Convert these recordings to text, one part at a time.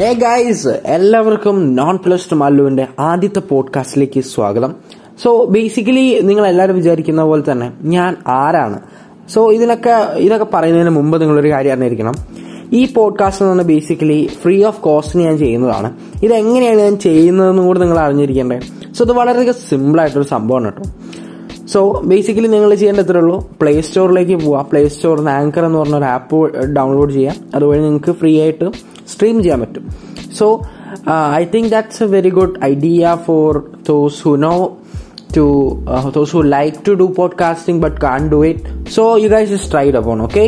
ഹേ guys എല്ലാവർക്കും non plus two മല്ലുവിന്റെ ആദ്യത്തെ പോഡ്കാസ്റ്റിലേക്ക് സ്വാഗതം. സോ ബേസിക്കലി നിങ്ങൾ എല്ലാവരും വിചാരിക്കുന്ന പോലെ തന്നെ ഞാൻ ആരാണ്? സോ ഇതിനൊക്കെ ഇതൊക്കെ പറയുന്നതിന് മുമ്പ് നിങ്ങളൊരു കാര്യം അറിഞ്ഞിരിക്കണം. ഈ പോഡ്കാസ്റ്റ് എന്ന് പറഞ്ഞാൽ ബേസിക്കലി ഫ്രീ ഓഫ് കോസ്റ്റിന് ഞാൻ ചെയ്യുന്നതാണ്. ഇത് എങ്ങനെയാണ് ഞാൻ ചെയ്യുന്നതെന്നും കൂടെ നിങ്ങൾ അറിഞ്ഞിരിക്കേണ്ടത് സോ ഇത് വളരെയധികം സിമ്പിൾ ആയിട്ടൊരു സംഭവമാണ് കേട്ടോ. സോ ബേസിക്കലി നിങ്ങൾ ചെയ്യേണ്ട ഇത്രേ ഉള്ളൂ. പ്ലേ സ്റ്റോറിലേക്ക് പോവുക പ്ലേ സ്റ്റോറിൽ നിന്ന് ആങ്കർ എന്ന് പറഞ്ഞൊരു ആപ്പ് ഡൗൺലോഡ് ചെയ്യാം. അതുവഴി നിങ്ങൾക്ക് ഫ്രീ ആയിട്ട് സ്ട്രീം ചെയ്യാൻ പറ്റും. So I think that's a very good idea for those who know to those who like to do podcasting but can do it so you guys is tried upon okay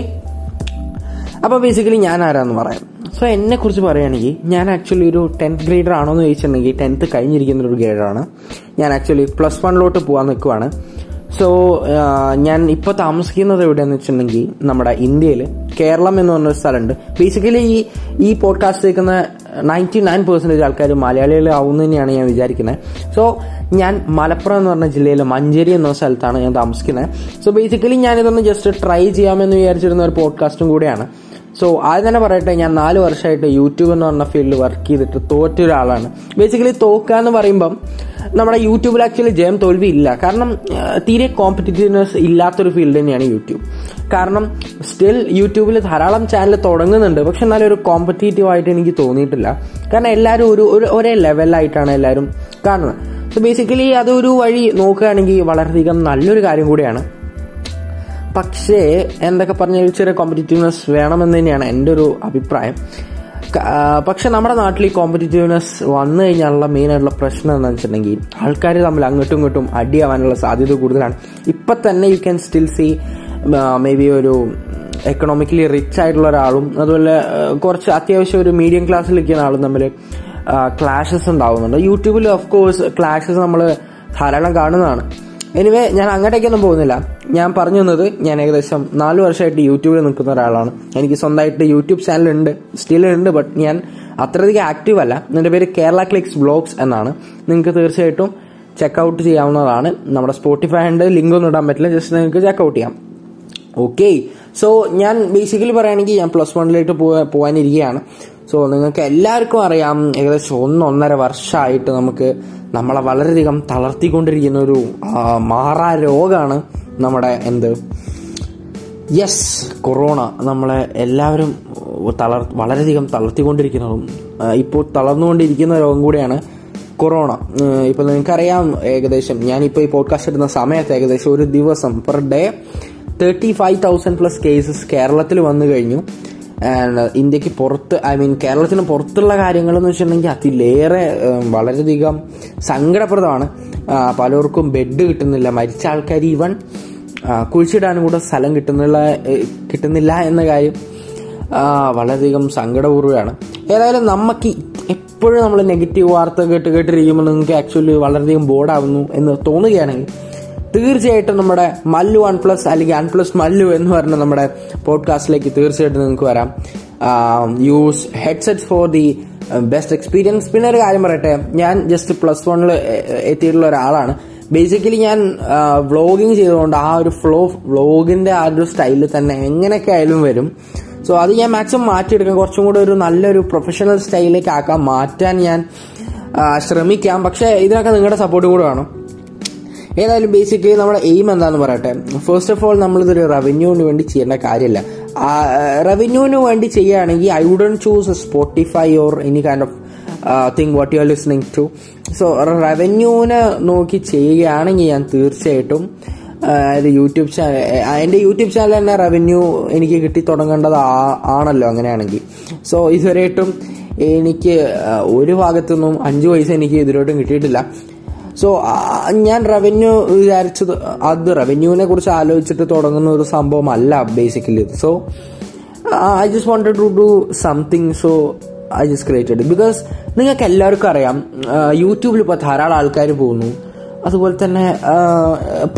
അപ്പോൾ basically ഞാൻ ആരാന്ന് പറയാം. So എന്നെ കുറിച്ച് പറയുകയാണെങ്കിൽ ഞാൻ actually ഒരു tenth grader ആണോ എന്ന് ചോദിച്ചിട്ടുണ്ടെങ്കിൽ ടെൻത്ത് കഴിഞ്ഞിരിക്കുന്ന ഒരു ഗ്രേഡറാണ് ഞാൻ ആക്ച്വലി പ്ലസ് വണ്ണിലോട്ട് പോകാൻ നിൽക്കുവാണ് സോ ഞാൻ ഇപ്പോൾ താമസിക്കുന്നത് എവിടെയാന്ന് വെച്ചിട്ടുണ്ടെങ്കിൽ നമ്മുടെ ഇന്ത്യയിൽ കേരളം എന്ന് പറഞ്ഞൊരു സ്ഥലമുണ്ട്. ബേസിക്കലി ഈ ഈ പോഡ്കാസ്റ്റ് കേൾക്കുന്ന നയന്റി നയൻ പെർസെന്റേജ് ആൾക്കാർ മലയാളികൾ ആവുമെന്ന് തന്നെയാണ് ഞാൻ വിചാരിക്കുന്നത് സോ ഞാൻ മലപ്പുറം എന്ന് പറഞ്ഞ ജില്ലയിലെ മഞ്ചേരി എന്ന സ്ഥലത്താണ് ഞാൻ താമസിക്കുന്നത് സോ ബേസിക്കലി ഞാനിതൊന്ന് ജസ്റ്റ് ട്രൈ ചെയ്യാമെന്ന് വിചാരിച്ചിരുന്ന ഒരു പോഡ്കാസ്റ്റും കൂടിയാണ്. സോ ആദ്യം തന്നെ പറയട്ടെ ഞാൻ നാല് വർഷമായിട്ട് യൂട്യൂബ് എന്ന് പറഞ്ഞ ഫീൽഡിൽ വർക്ക് ചെയ്തിട്ട് തോറ്റ ഒരാളാണ് ബേസിക്കലി തോക്കുക എന്ന് പറയുമ്പം നമ്മുടെ യൂട്യൂബിൽ ആക്ച്വലി ജയം തോൽവി ഇല്ല. കാരണം തീരെ കോമ്പറ്റീറ്റീവ്നെസ് ഇല്ലാത്തൊരു ഫീൽഡ് തന്നെയാണ് യൂട്യൂബ് കാരണം സ്റ്റിൽ യൂട്യൂബിൽ ധാരാളം ചാനൽ തുടങ്ങുന്നുണ്ട്. പക്ഷെ എന്നാലും ഒരു കോമ്പറ്റീറ്റീവ് ആയിട്ട് എനിക്ക് തോന്നിയിട്ടില്ല. കാരണം എല്ലാവരും ഒരു ഒരേ ലെവലായിട്ടാണ് എല്ലാവരും കാണുന്നത്. സോ ബേസിക്കലി അതൊരു വഴി നോക്കുകയാണെങ്കിൽ വളരെയധികം നല്ലൊരു കാര്യം കൂടിയാണ്. പക്ഷേ എന്തൊക്കെ പറഞ്ഞാൽ ചെറിയ കോമ്പറ്റീറ്റീവ്നെസ് വേണമെന്ന് തന്നെയാണ് എന്റെ ഒരു അഭിപ്രായം. പക്ഷെ നമ്മുടെ നാട്ടിൽ ഈ കോമ്പറ്റീറ്റീവ്നെസ് വന്നു കഴിഞ്ഞാലുള്ള മെയിനായിട്ടുള്ള പ്രശ്നം എന്താണെന്ന് വെച്ചിട്ടുണ്ടെങ്കിൽ ആൾക്കാർ തമ്മിൽ അങ്ങോട്ടും ഇങ്ങോട്ടും അടിയാവാനുള്ള സാധ്യത കൂടുതലാണ്. ഇപ്പം തന്നെ you can still see maybe ഒരു എക്കണോമിക്കലി റിച്ച് ആയിട്ടുള്ള ഒരാളും അതുപോലെ കുറച്ച് അത്യാവശ്യം ഒരു മീഡിയം ക്ലാസ്സിൽ നിൽക്കുന്ന ആളും തമ്മിൽ ക്ലാഷസ് ഉണ്ടാവുന്നുണ്ട്. യൂട്യൂബിൽ ഓഫ് കോഴ്സ് ക്ലാഷസ് നമ്മൾ ധാരാളം കാണുന്നതാണ്. എനിവേ ഞാൻ അങ്ങോട്ടേക്കൊന്നും പോകുന്നില്ല. ഞാൻ പറഞ്ഞു തന്നത് ഞാൻ ഏകദേശം നാല് വർഷമായിട്ട് യൂട്യൂബിൽ നിൽക്കുന്ന ഒരാളാണ്. എനിക്ക് സ്വന്തമായിട്ട് യൂട്യൂബ് ചാനൽ ഉണ്ട്. സ്റ്റിൽ ഉണ്ട് ബട്ട് ഞാൻ അത്രയധികം ആക്റ്റീവ് അല്ല. എന്റെ പേര് കേരള ക്ലിക്സ് ബ്ലോഗ്സ് എന്നാണ്. നിങ്ങൾക്ക് തീർച്ചയായിട്ടും ചെക്കൗട്ട് ചെയ്യാവുന്നതാണ്. നമ്മുടെ സ്പോട്ടിഫൈ ഉണ്ട്. ലിങ്ക് ഒന്നും ഇടാൻ പറ്റില്ല. ജസ്റ്റ് നിങ്ങൾക്ക് ചെക്കൗട്ട് ചെയ്യാം. ഓക്കെ സോ ഞാൻ ബേസിക്കലി പറയുകയാണെങ്കിൽ ഞാൻ പ്ലസ് വണ്ണിലേക്ക് പോകാനിരിക്കുകയാണ് സോ നിങ്ങൾക്ക് എല്ലാവർക്കും അറിയാം. ഏകദേശം ഒന്നൊന്നര വർഷമായിട്ട് നമുക്ക് നമ്മളെ വളരെയധികം തളർത്തിക്കൊണ്ടിരിക്കുന്ന ഒരു മാറാ രോഗമാണ് നമ്മുടെ എന്ത്? യെസ് കൊറോണ നമ്മളെ എല്ലാവരും തളർ വളരെയധികം തളർത്തിക്കൊണ്ടിരിക്കുന്നതും ഇപ്പോൾ തളർന്നുകൊണ്ടിരിക്കുന്ന രോഗം കൂടിയാണ് കൊറോണ ഇപ്പം നിങ്ങൾക്കറിയാം ഏകദേശം ഞാനിപ്പോൾ ഈ പോഡ്കാസ്റ്റ് ഇടുന്ന സമയത്ത് ഏകദേശം ഒരു ദിവസം per day thirty five thousand plus cases കേരളത്തിൽ വന്നു കഴിഞ്ഞു. ഇന്ത്യയ്ക്ക് പുറത്ത് ഐ മീൻ കേരളത്തിന് പുറത്തുള്ള കാര്യങ്ങൾ എന്ന് വെച്ചിട്ടുണ്ടെങ്കിൽ അതിലേറെ വളരെയധികം സങ്കടപ്രദമാണ്. പലർക്കും ബെഡ് കിട്ടുന്നില്ല മരിച്ച ആൾക്കാർ ഈവൻ കുഴിച്ചിടാനും കൂടെ സ്ഥലം കിട്ടുന്നില്ല കിട്ടുന്നില്ല എന്ന കാര്യം വളരെയധികം സങ്കടപൂർവമാണ്. ഏതായാലും നമുക്ക് എപ്പോഴും നമ്മൾ നെഗറ്റീവ് വാർത്ത കേട്ട് കേട്ടിരിക്കുമ്പോൾ നിങ്ങൾക്ക് ആക്ച്വലി വളരെയധികം ബോർഡാവുന്നു എന്ന് തോന്നുകയാണെങ്കിൽ തീർച്ചയായിട്ടും നമ്മുടെ മല്ലു വൺ പ്ലസ് അല്ലെങ്കിൽ വൺ പ്ലസ് മല്ലു എന്ന് പറഞ്ഞ നമ്മുടെ പോഡ്കാസ്റ്റിലേക്ക് തീർച്ചയായിട്ടും നിങ്ങൾക്ക് വരാം. Use headset for the best experience പിന്നെ ഒരു കാര്യം പറയട്ടെ ഞാൻ ജസ്റ്റ് പ്ലസ് വണ്ണിൽ എത്തിയിട്ടുള്ള ഒരാളാണ്. ബേസിക്കലി ഞാൻ വ്ളോഗിങ് ചെയ്തുകൊണ്ട് ആ ഒരു ഫ്ലോ വ്ളോഗിന്റെ ആ ഒരു സ്റ്റൈലിൽ തന്നെ എങ്ങനെയൊക്കെ ആയാലും വരും. സോ അത് ഞാൻ മാക്സിമം മാറ്റിയെടുക്കാം. കുറച്ചും കൂടെ ഒരു നല്ലൊരു പ്രൊഫഷണൽ സ്റ്റൈലിലേക്ക് ആക്കാൻ മാറ്റാൻ ഞാൻ ശ്രമിക്കാം. പക്ഷേ ഇതിനൊക്കെ നിങ്ങളുടെ സപ്പോർട്ടും കൂടെ വേണം. ഏതായാലും ബേസിക്കലി നമ്മുടെ എയിം എന്താന്ന് പറയട്ടെ. ഫസ്റ്റ് ഓഫ് ഓൾ നമ്മളിതൊരു റവന്യൂവിന് വേണ്ടി ചെയ്യേണ്ട കാര്യമില്ല റവന്യൂവിന് വേണ്ടി ചെയ്യുകയാണെങ്കിൽ I wouldn't choose Spotify or any kind of thing what you are listening to so റവന്യൂവിനെ നോക്കി ചെയ്യുകയാണെങ്കിൽ ഞാൻ തീർച്ചയായിട്ടും അതായത് യൂട്യൂബ് ചാനൽ എന്റെ യൂട്യൂബ് ചാനൽ തന്നെ റവന്യൂ എനിക്ക് കിട്ടി തുടങ്ങേണ്ടത് ആണല്ലോ അങ്ങനെയാണെങ്കിൽ. സോ ഇതുവരെയായിട്ടും എനിക്ക് ഒരു ഭാഗത്തുനിന്നും അഞ്ച് പൈസ എനിക്ക് ഇതിലോട്ടും കിട്ടിയിട്ടില്ല. സോ ഞാൻ റവന്യൂ വിചാരിച്ചത് അത് റവന്യൂവിനെ കുറിച്ച് ആലോചിച്ചിട്ട് തുടങ്ങുന്ന ഒരു സംഭവമല്ല basically so I just wanted to do something so I just created because നിങ്ങൾക്ക് എല്ലാവർക്കും അറിയാം യൂട്യൂബിൽ ഇപ്പോൾ ധാരാളം ആൾക്കാർ പോകുന്നു. അതുപോലെ തന്നെ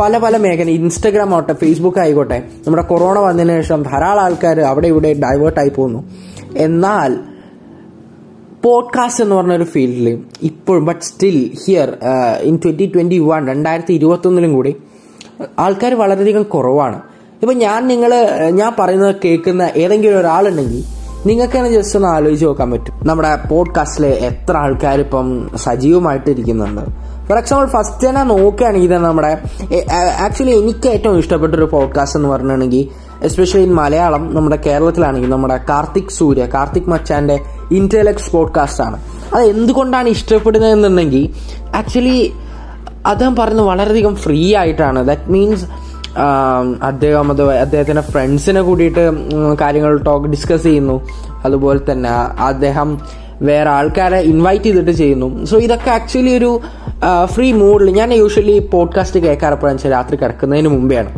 പല പല മേഖല ഇൻസ്റ്റഗ്രാം ആവട്ടെ ഫേസ്ബുക്ക് ആയിക്കോട്ടെ നമ്മുടെ കൊറോണ വന്നതിന് ശേഷം ധാരാളം ആൾക്കാർ അവിടെ ഇവിടെ ഡൈവേർട്ടായി പോകുന്നു. എന്നാൽ പോഡ്കാസ്റ്റ് എന്ന് പറഞ്ഞ ഒരു ഫീൽഡിൽ ഇപ്പോഴും but still here in twenty twenty one രണ്ടായിരത്തി ഇരുപത്തി ഒന്നിലും കൂടി ആൾക്കാർ വളരെയധികം കുറവാണ്. ഇപ്പൊ ഞാൻ നിങ്ങൾ ഞാൻ പറയുന്നത് കേൾക്കുന്ന ഏതെങ്കിലും ഒരാളുണ്ടെങ്കിൽ നിങ്ങൾക്ക് തന്നെ ജസ്റ്റ് ഒന്ന് ആലോചിച്ച് നോക്കാൻ പറ്റും. നമ്മുടെ പോഡ്കാസ്റ്റിലെ എത്ര ആൾക്കാർ ഇപ്പം സജീവമായിട്ട് ഇരിക്കുന്നുണ്ട്. ഫോർ എക്സാമ്പിൾ ഫസ്റ്റ് തന്നെ നോക്കുകയാണെങ്കിൽ തന്നെ നമ്മുടെ ആക്ച്വലി എനിക്ക് ഏറ്റവും ഇഷ്ടപ്പെട്ട ഒരു പോഡ്കാസ്റ്റ് എന്ന് പറഞ്ഞിട്ടുണ്ടെങ്കിൽ എസ്പെഷ്യലി ഇൻ മലയാളം നമ്മുടെ കേരളത്തിലാണെങ്കിൽ നമ്മുടെ കാർത്തിക് സൂര്യ കാർത്തിക് മച്ചാന്റെ ഇന്റലക്സ് പോഡ്കാസ്റ്റ് ആണ്. അത് എന്തുകൊണ്ടാണ് ഇഷ്ടപ്പെടുന്നത് എന്നുണ്ടെങ്കിൽ ആക്ച്വലി അദ്ദേഹം പറയുന്നത് വളരെയധികം ഫ്രീ ആയിട്ടാണ്. ദാറ്റ് മീൻസ് അദ്ദേഹം അത് അദ്ദേഹത്തിന്റെ ഫ്രണ്ട്സിനെ കൂടിയിട്ട് കാര്യങ്ങൾ ടോക്ക് ഡിസ്കസ് ചെയ്യുന്നു. അതുപോലെ തന്നെ അദ്ദേഹം വേറെ ആൾക്കാരെ ഇൻവൈറ്റ് ചെയ്തിട്ട് ചെയ്യുന്നു. സോ ഇതൊക്കെ ആക്ച്വലി ഒരു ഫ്രീ മൂഡിൽ ഞാൻ യൂഷ്വലി പോഡ്കാസ്റ്റ് കേൾക്കാറപ്പോഴാണ് വെച്ചാൽ രാത്രി കിടക്കുന്നതിന് മുമ്പെയാണ്.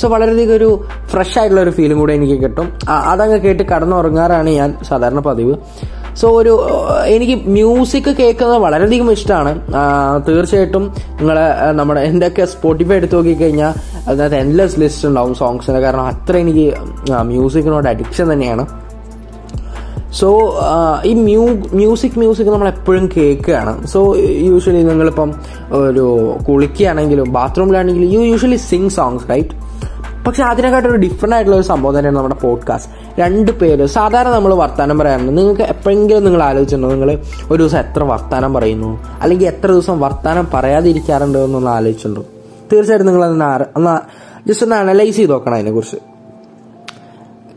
സോ വളരെയധികം ഒരു ഫ്രഷ് ആയിട്ടുള്ള ഒരു ഫീലും കൂടെ എനിക്ക് കിട്ടും. അതങ്ങ് കേട്ട് കടന്നുറങ്ങാറാണ് ഞാൻ സാധാരണ പതിവ്. സോ ഒരു എനിക്ക് മ്യൂസിക് കേൾക്കുന്നത് വളരെയധികം ഇഷ്ടമാണ്. തീർച്ചയായിട്ടും നിങ്ങൾ നമ്മുടെ എന്റെയൊക്കെ സ്പോട്ടിഫൈ എടുത്ത് നോക്കിക്കഴിഞ്ഞാൽ അതിനകത്ത് എൻലെസ് ലിസ്റ്റ് ഉണ്ടാവും സോങ്സിന് കാരണം അത്ര എനിക്ക് മ്യൂസിക്കിനോട് അഡിക്ഷൻ തന്നെയാണ്. സോ ഈ മ്യൂ മ്യൂസിക് മ്യൂസിക് നമ്മൾ എപ്പോഴും കേൾക്കുകയാണ്. സോ യൂഷ്വലി നിങ്ങളിപ്പം ഒരു കുളിക്കുകയാണെങ്കിലും ബാത്റൂമിലാണെങ്കിലും you usually sing songs right പക്ഷെ അതിനെക്കാട്ടും ഒരു ഡിഫറെന്റ് ആയിട്ടുള്ള ഒരു സംഭവം തന്നെയാണ് നമ്മുടെ പോഡ്കാസ്റ്റ് രണ്ട് പേര് സാധാരണ നമ്മൾ വർത്തമാനം പറയാറുണ്ട്. നിങ്ങൾക്ക് എപ്പോഴെങ്കിലും നിങ്ങൾ ആലോചിച്ചിട്ടുണ്ടോ? നിങ്ങൾ ഒരു ദിവസം എത്ര വർത്തമാനം പറയുന്നു? അല്ലെങ്കിൽ എത്ര ദിവസം വർത്തമാനം പറയാതിരിക്കാറുണ്ടോ എന്നൊന്ന് ആലോചിച്ചിട്ടുണ്ടോ? തീർച്ചയായിട്ടും നിങ്ങൾ അതിന് ഒന്ന് ജസ്റ്റ് ഒന്ന് അനലൈസ് ചെയ്ത് നോക്കണം അതിനെക്കുറിച്ച്.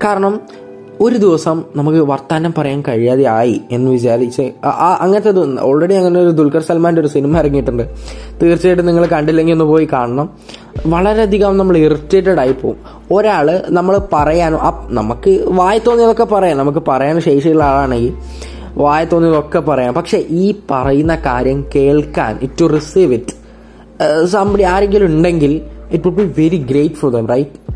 കാരണം ഒരു ദിവസം നമുക്ക് വർത്താനം പറയാൻ കഴിയാതെ ആയി എന്ന് വിചാരിച്ച് അങ്ങനത്തെ ഓൾറെഡി അങ്ങനെ ഒരു ദുൽഖർ സൽമാന്റെ ഒരു സിനിമ ഇറങ്ങിയിട്ടുണ്ട്. തീർച്ചയായിട്ടും നിങ്ങൾ കണ്ടില്ലെങ്കിൽ ഒന്ന് പോയി കാണണം. വളരെയധികം നമ്മൾ ഇറിറ്റേറ്റഡ് ആയി പോകും ഒരാൾ നമ്മൾ പറയാനോ നമുക്ക് വായി തോന്നിയതൊക്കെ പറയാം. നമുക്ക് പറയാൻ ശേഷിയുള്ള ആളാണെങ്കിൽ വായ തോന്നിയതൊക്കെ പറയാം. പക്ഷെ ഈ പറയുന്ന കാര്യം കേൾക്കാൻ it to receive it somebody ആരെങ്കിലും ഉണ്ടെങ്കിൽ it would be very great for them right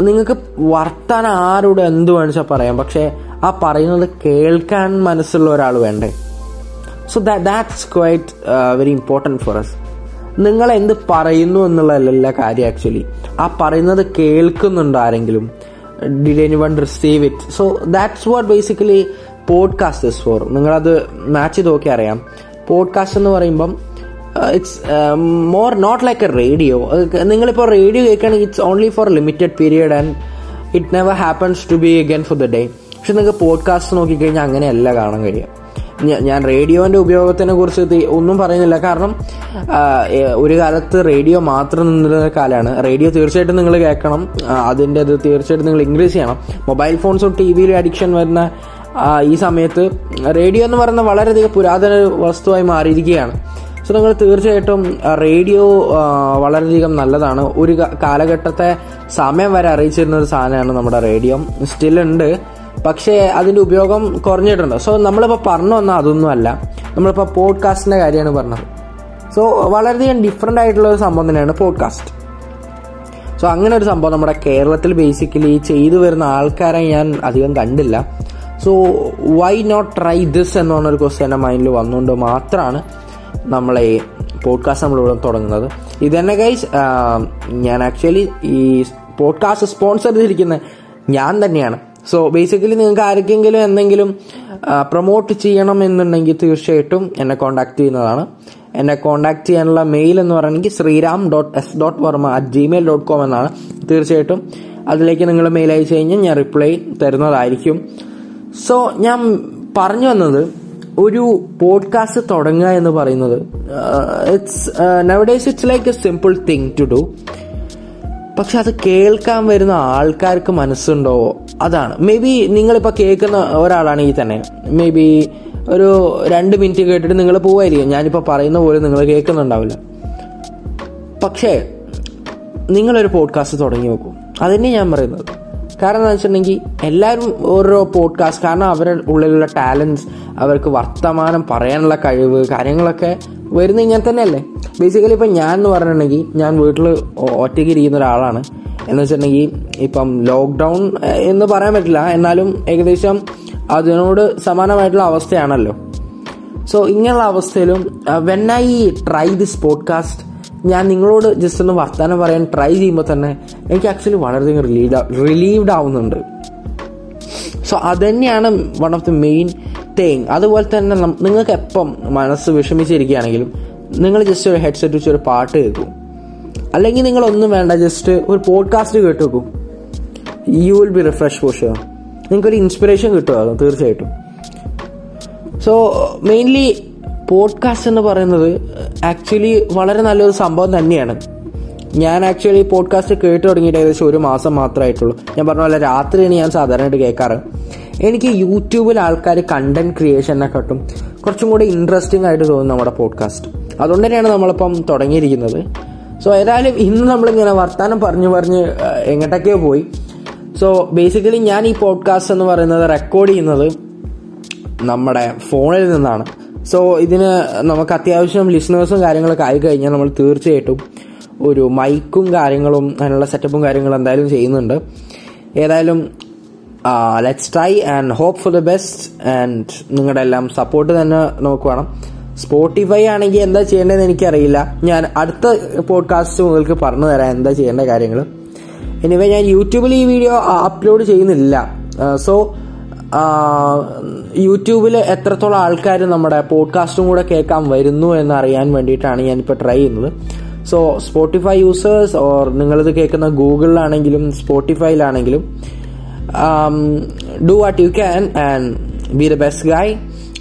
നിങ്ങൾക്ക് വർത്താൻ ആരോട് എന്ത് വേണിച്ചാൽ പറയാം. പക്ഷെ ആ പറയുന്നത് കേൾക്കാൻ മനസ്സുള്ള ഒരാൾ വേണ്ടേ? So that's quite very important for us നിങ്ങൾ എന്ത് പറയുന്നു എന്നുള്ളതല്ല കാര്യം ആക്ച്വലി ആ പറയുന്നത് കേൾക്കുന്നുണ്ടോ ആരെങ്കിലും. Did any one receive it so that's what basically podcast for നിങ്ങളത് മാച്ച് ചെയ്ത് നോക്കി അറിയാം. പോഡ്കാസ്റ്റ് എന്ന് പറയുമ്പം it's more not like a radio നിങ്ങളിപ്പോൾ radio കേൾക്കുകയാണെങ്കിൽ it's only for limited period and it never happens to be again for the day പക്ഷെ നിങ്ങൾക്ക് podcast നോക്കിക്കഴിഞ്ഞാൽ അങ്ങനെയല്ല കാണാൻ കഴിയുക. ഞാൻ റേഡിയോന്റെ ഉപയോഗത്തിനെ കുറിച്ച് ഒന്നും പറയുന്നില്ല. കാരണം ഒരു കാലത്ത് റേഡിയോ മാത്രം നിന്നിരുന്ന കാലമാണ് റേഡിയോ തീർച്ചയായിട്ടും നിങ്ങൾ കേൾക്കണം. അതിന്റെ അത് തീർച്ചയായിട്ടും നിങ്ങൾ ഇൻക്രീസ് ചെയ്യണം. മൊബൈൽ ഫോൺസും ടി വിയിലും അഡിക്ഷൻ വരുന്ന ഈ സമയത്ത് റേഡിയോ എന്ന് പറയുന്ന വളരെയധികം പുരാതന വസ്തുവായി മാറിയിരിക്കുകയാണ്. സോ നിങ്ങൾ തീർച്ചയായിട്ടും റേഡിയോ വളരെയധികം നല്ലതാണ്. ഒരു കാലഘട്ടത്തെ സമയം വരെ അറിയിച്ചിരുന്ന ഒരു സാധനമാണ് നമ്മുടെ റേഡിയോ. സ്റ്റിൽ ഉണ്ട്. പക്ഷേ അതിന്റെ ഉപയോഗം കുറഞ്ഞിട്ടുണ്ട്. സോ നമ്മളിപ്പോൾ പറഞ്ഞു വന്നാൽ അതൊന്നും അല്ല. നമ്മളിപ്പോൾ പോഡ്കാസ്റ്റിന്റെ കാര്യമാണ് പറഞ്ഞത്. സോ വളരെയധികം ഡിഫറെന്റ് ആയിട്ടുള്ള ഒരു സംഭവം തന്നെയാണ് പോഡ്കാസ്റ്റ്. സോ അങ്ങനെ ഒരു സംഭവം നമ്മുടെ കേരളത്തിൽ ബേസിക്കലി ചെയ്തു വരുന്ന ആൾക്കാരെ ഞാൻ അധികം കണ്ടില്ല. So why not try this എന്ന് പറഞ്ഞൊരു ക്വസ്റ്റ്യൻ എന്റെ മൈൻഡിൽ വന്നുകൊണ്ട് മാത്രമാണ് നമ്മളെ പോഡ്കാസ്റ്റ് നമ്മളിവിടെ തുടങ്ങുന്നത്. ഇത് തന്നെ ഗൈസ് ഞാൻ ആക്ച്വലി ഈ പോഡ്കാസ്റ്റ് സ്പോൺസർ ചെയ്തിരിക്കുന്ന ഞാൻ തന്നെയാണ്. സോ ബേസിക്കലി നിങ്ങൾക്ക് ആർക്കെങ്കിലും എന്തെങ്കിലും പ്രൊമോട്ട് ചെയ്യണം എന്നുണ്ടെങ്കിൽ തീർച്ചയായിട്ടും എന്നെ കോൺടാക്ട് ചെയ്യുന്നതാണ്. എന്നെ കോൺടാക്ട് ചെയ്യാനുള്ള മെയിൽ എന്ന് പറയുന്നത് Sreeram dot S dot Varma at Gmail dot com എന്നാണ്. തീർച്ചയായിട്ടും അതിലേക്ക് നിങ്ങൾ മെയിൽ അയച്ചു കഴിഞ്ഞാൽ ഞാൻ റിപ്ലൈ തരുന്നതായിരിക്കും. സോ ഞാൻ പറഞ്ഞു വന്നത് ഒരു പോഡ്കാസ്റ്റ് തുടങ്ങുക എന്ന് പറയുന്നത് it's nowadays it's like a simple thing to do പക്ഷെ അത് കേൾക്കാൻ വരുന്ന ആൾക്കാർക്ക് മനസ്സുണ്ടോ? അതാണ്. മേ ബി നിങ്ങളിപ്പോൾ കേൾക്കുന്ന ഒരാളാണെങ്കിൽ തന്നെ. മേ ബി ഒരു രണ്ട് മിനിറ്റ് കേട്ടിട്ട് നിങ്ങൾ പോവായിരിക്കും. ഞാനിപ്പോൾ പറയുന്ന പോലെ നിങ്ങൾ കേൾക്കുന്നുണ്ടാവില്ല. പക്ഷേ നിങ്ങളൊരു പോഡ്കാസ്റ്റ് തുടങ്ങി നോക്കും. അതന്നെ ഞാൻ പറയുന്നത്. കാരണം എന്താ വെച്ചിട്ടുണ്ടെങ്കിൽ എല്ലാവരും ഓരോ പോഡ്കാസ്റ്റ് കാരണം അവരുടെ ഉള്ളിലുള്ള ടാലൻസ് അവർക്ക് വർത്തമാനം പറയാനുള്ള കഴിവ് കാര്യങ്ങളൊക്കെ വരുന്ന ഇങ്ങനെ തന്നെയല്ലേ? ബേസിക്കലി ഇപ്പം ഞാൻ എന്ന് പറഞ്ഞിട്ടുണ്ടെങ്കിൽ ഞാൻ വീട്ടിൽ ഒറ്റയ്ക്ക് ഇരിക്കുന്ന ഒരാളാണ്. എന്ന് വെച്ചിട്ടുണ്ടെങ്കിൽ ഇപ്പം ലോക്ക്ഡൗൺ എന്ന് പറയാൻ പറ്റില്ല. എന്നാലും ഏകദേശം അതിനോട് സമാനമായിട്ടുള്ള അവസ്ഥയാണല്ലോ. സോ ഇങ്ങനെയുള്ള അവസ്ഥയിലും when I try this podcast ഞാൻ നിങ്ങളോട് ജസ്റ്റ് ഒന്ന് വർത്തമാനം പറയാൻ ട്രൈ ചെയ്യുമ്പോൾ തന്നെ എനിക്ക് ആക്ച്വലി വളരെയധികം റിലീവ് റിലീവ്ഡ് ആവുന്നുണ്ട്. സോ അതന്നെയാണ് one of the main thing അതുപോലെ തന്നെ നിങ്ങൾക്ക് എപ്പം മനസ്സ് വിഷമിച്ചിരിക്കുകയാണെങ്കിലും നിങ്ങൾ ജസ്റ്റ് ഒരു ഹെഡ്സെറ്റ് വെച്ച് ഒരു പാട്ട് കേൾക്കും. അല്ലെങ്കിൽ നിങ്ങളൊന്നും വേണ്ട ജസ്റ്റ് ഒരു പോഡ്കാസ്റ്റ് കേട്ട് വെക്കും. You will be refresh sure നിങ്ങൾക്കൊരു ഇൻസ്പിറേഷൻ കിട്ടുമായിരുന്നു തീർച്ചയായിട്ടും. സോ മെയിൻലി പോഡ്കാസ്റ്റ് എന്ന് പറയുന്നത് ആക്ച്വലി വളരെ നല്ലൊരു സംഭവം തന്നെയാണ്. ഞാൻ ആക്ച്വലി പോഡ്കാസ്റ്റ് കേട്ട് തുടങ്ങിയിട്ട് ഏകദേശം ഒരു മാസം മാത്രമായിട്ടുള്ളൂ ഞാൻ പറഞ്ഞ പോലെ രാത്രിയാണ് ഞാൻ സാധാരണയായിട്ട് കേൾക്കാറ്. എനിക്ക് യൂട്യൂബിൽ ആൾക്കാർ കണ്ടന്റ് ക്രിയേഷനെക്കാട്ടും കുറച്ചും കൂടി ഇൻട്രസ്റ്റിംഗ് ആയിട്ട് തോന്നുന്നു നമ്മുടെ പോഡ്കാസ്റ്റ് അതുകൊണ്ട് തന്നെയാണ് നമ്മളിപ്പം തുടങ്ങിയിരിക്കുന്നത്. സോ ഏതായാലും ഇന്ന് നമ്മളിങ്ങനെ വർത്തമാനം പറഞ്ഞു പറഞ്ഞ് എങ്ങോട്ടൊക്കെയോ പോയി. സോ ബേസിക്കലി ഞാൻ ഈ പോഡ്കാസ്റ്റ് എന്ന് പറയുന്നത് റെക്കോർഡ് ചെയ്യുന്നത് നമ്മുടെ ഫോണിൽ നിന്നാണ്. സോ ഇതിന് നമുക്ക് അത്യാവശ്യം ലിസ്ണേഴ്സും കാര്യങ്ങളൊക്കെ ആയി കഴിഞ്ഞാൽ നമ്മൾ തീർച്ചയായിട്ടും ഒരു മൈക്കും കാര്യങ്ങളും അതിനുള്ള സെറ്റപ്പും കാര്യങ്ങളും എന്തായാലും ചെയ്യുന്നുണ്ട്. ഏതായാലും let's try and hope for the best and നിങ്ങളുടെ എല്ലാം സപ്പോർട്ട് തന്നെ നമുക്ക് വേണം. സ്പോട്ടിഫൈ ആണെങ്കിൽ എന്താ ചെയ്യേണ്ടതെന്ന് എനിക്കറിയില്ല. ഞാൻ അടുത്ത പോഡ്കാസ്റ്റ് മുതൽക്ക് പറഞ്ഞു തരാം എന്താ ചെയ്യേണ്ട കാര്യങ്ങൾ. എനിവേ ഞാൻ യൂട്യൂബിൽ ഈ വീഡിയോ അപ്ലോഡ് ചെയ്യുന്നില്ല. സോ യൂട്യൂബിൽ എത്രത്തോളം ആൾക്കാർ നമ്മുടെ പോഡ്കാസ്റ്റും കൂടെ കേൾക്കാൻ വരുന്നു എന്ന് അറിയാൻ വേണ്ടിയിട്ടാണ് ഞാനിപ്പോൾ ട്രൈ ചെയ്യുന്നത്. സോ സ്പോട്ടിഫൈ യൂസേഴ്സ് ഓർ നിങ്ങളിത് കേൾക്കുന്ന ഗൂഗിളിലാണെങ്കിലും സ്പോട്ടിഫൈയിലാണെങ്കിലും do what you can and be the best guy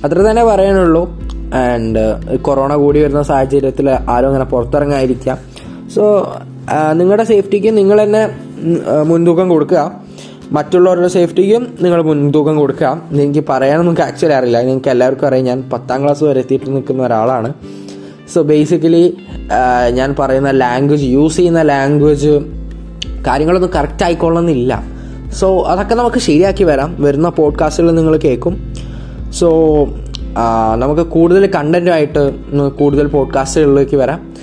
അത്ര തന്നെ പറയാനുള്ളൂ. ആൻഡ് കൊറോണ കൂടി വരുന്ന സാഹചര്യത്തിൽ ആരും അങ്ങനെ പുറത്തിറങ്ങാതിരിക്കുക. സോ നിങ്ങളുടെ സേഫ്റ്റിക്ക് നിങ്ങൾ തന്നെ മുൻതൂക്കം കൊടുക്കുക. മറ്റുള്ളവരുടെ സേഫ്റ്റിക്കും നിങ്ങൾ മുൻതൂക്കം കൊടുക്കുക. എനിക്ക് പറയാനൊന്നും നിങ്ങൾക്ക് ആക്ച്വലി അറിയില്ല. നിങ്ങൾക്ക് എല്ലാവർക്കും അറിയാം. ഞാൻ പത്താം ക്ലാസ് വരെ എത്തിയിട്ട് നിൽക്കുന്ന ഒരാളാണ്. സോ ബേസിക്കലി ഞാൻ പറയുന്ന ലാംഗ്വേജ് യൂസ് ചെയ്യുന്ന ലാംഗ്വേജ് കാര്യങ്ങളൊന്നും കറക്റ്റ് ആയിക്കോളന്നില്ല സോ അതൊക്കെ നമുക്ക് ശരിയാക്കി വരാം. വരുന്ന പോഡ്കാസ്റ്റുകൾ നിങ്ങൾ കേൾക്കും. സോ നമുക്ക് കൂടുതൽ കണ്ടന്റുമായിട്ട് കൂടുതൽ പോഡ്കാസ്റ്റുകളിലേക്ക് വരാം.